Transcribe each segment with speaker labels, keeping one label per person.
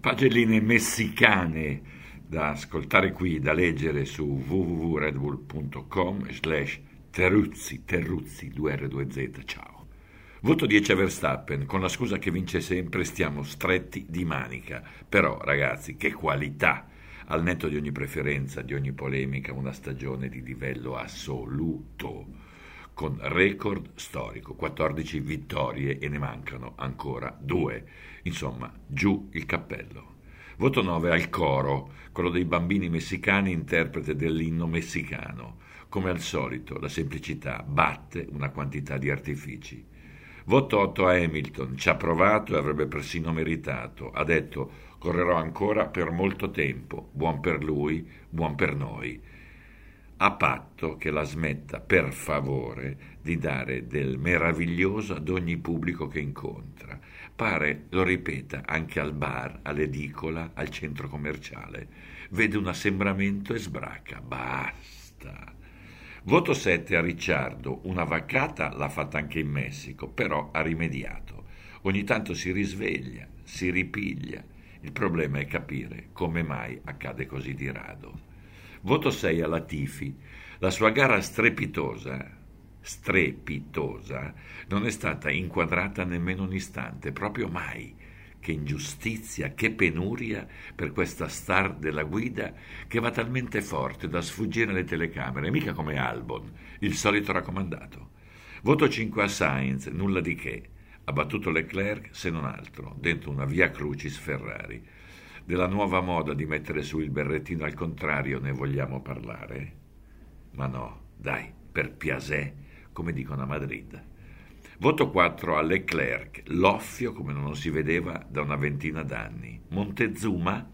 Speaker 1: Pagelline messicane da ascoltare qui, da leggere su www.redbull.com slash Terruzzi, Terruzzi, 2R2Z, ciao. Voto 10 a Verstappen, con la scusa che vince sempre stiamo stretti di manica. Però, ragazzi, che qualità! Al netto di ogni preferenza, di ogni polemica, una stagione di livello assoluto, con record storico, 14 vittorie e ne mancano ancora due. Insomma, giù il cappello. Voto 9 al coro, quello dei bambini messicani interprete dell'inno messicano. Come al solito, la semplicità batte una quantità di artifici. Voto 8 a Hamilton, ci ha provato e avrebbe persino meritato. Ha detto correrò ancora per molto tempo, buon per lui, buon per noi. A patto che la smetta, per favore, di dare del meraviglioso ad ogni pubblico che incontra. Pare lo ripeta anche al bar, all'edicola, al centro commerciale. Vede un assembramento e sbraca. Basta. Voto 7 a Ricciardo. Una vaccata l'ha fatta anche in Messico, però ha rimediato. Ogni tanto si risveglia, si ripiglia il problema è capire come mai accade così di rado. Voto 6 alla Tifi. La sua gara strepitosa, strepitosa, non è stata inquadrata nemmeno un istante, proprio mai. Che ingiustizia, che penuria per questa star della guida che va talmente forte da sfuggire alle telecamere, mica come Albon, il solito raccomandato. Voto 5 a Sainz, nulla di che ha battuto Leclerc se non altro, dentro una via Crucis Ferrari. Della nuova moda di mettere su il berrettino al contrario ne vogliamo parlare? Ma no, dai, per Piaget, come dicono a Madrid. Voto 4 a Leclerc, l'offio come non si vedeva da una ventina d'anni. Montezuma,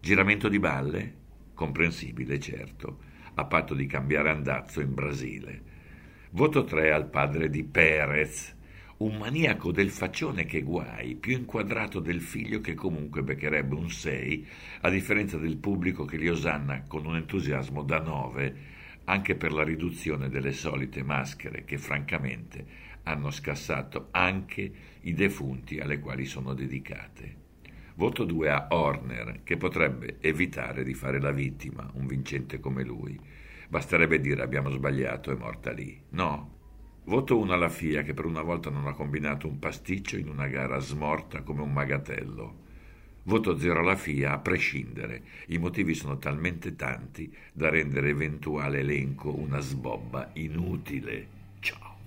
Speaker 1: giramento di balle? Comprensibile, certo, a patto di cambiare andazzo in Brasile. Voto 3 al padre di Perez, un maniaco del faccione che guai, più inquadrato del figlio che comunque beccherebbe un 6, a differenza del pubblico che li osanna con un entusiasmo da 9, anche per la riduzione delle solite maschere che francamente hanno scassato anche i defunti alle quali sono dedicate. Voto 2 a Horner, che potrebbe evitare di fare la vittima, un vincente come lui. Basterebbe dire abbiamo sbagliato, è morta lì. No, Voto 1 alla FIA che per una volta non ha combinato un pasticcio in una gara smorta come un magatello. Voto 0 alla FIA a prescindere. I motivi sono talmente tanti da rendere eventuale elenco una sbobba inutile. Ciao.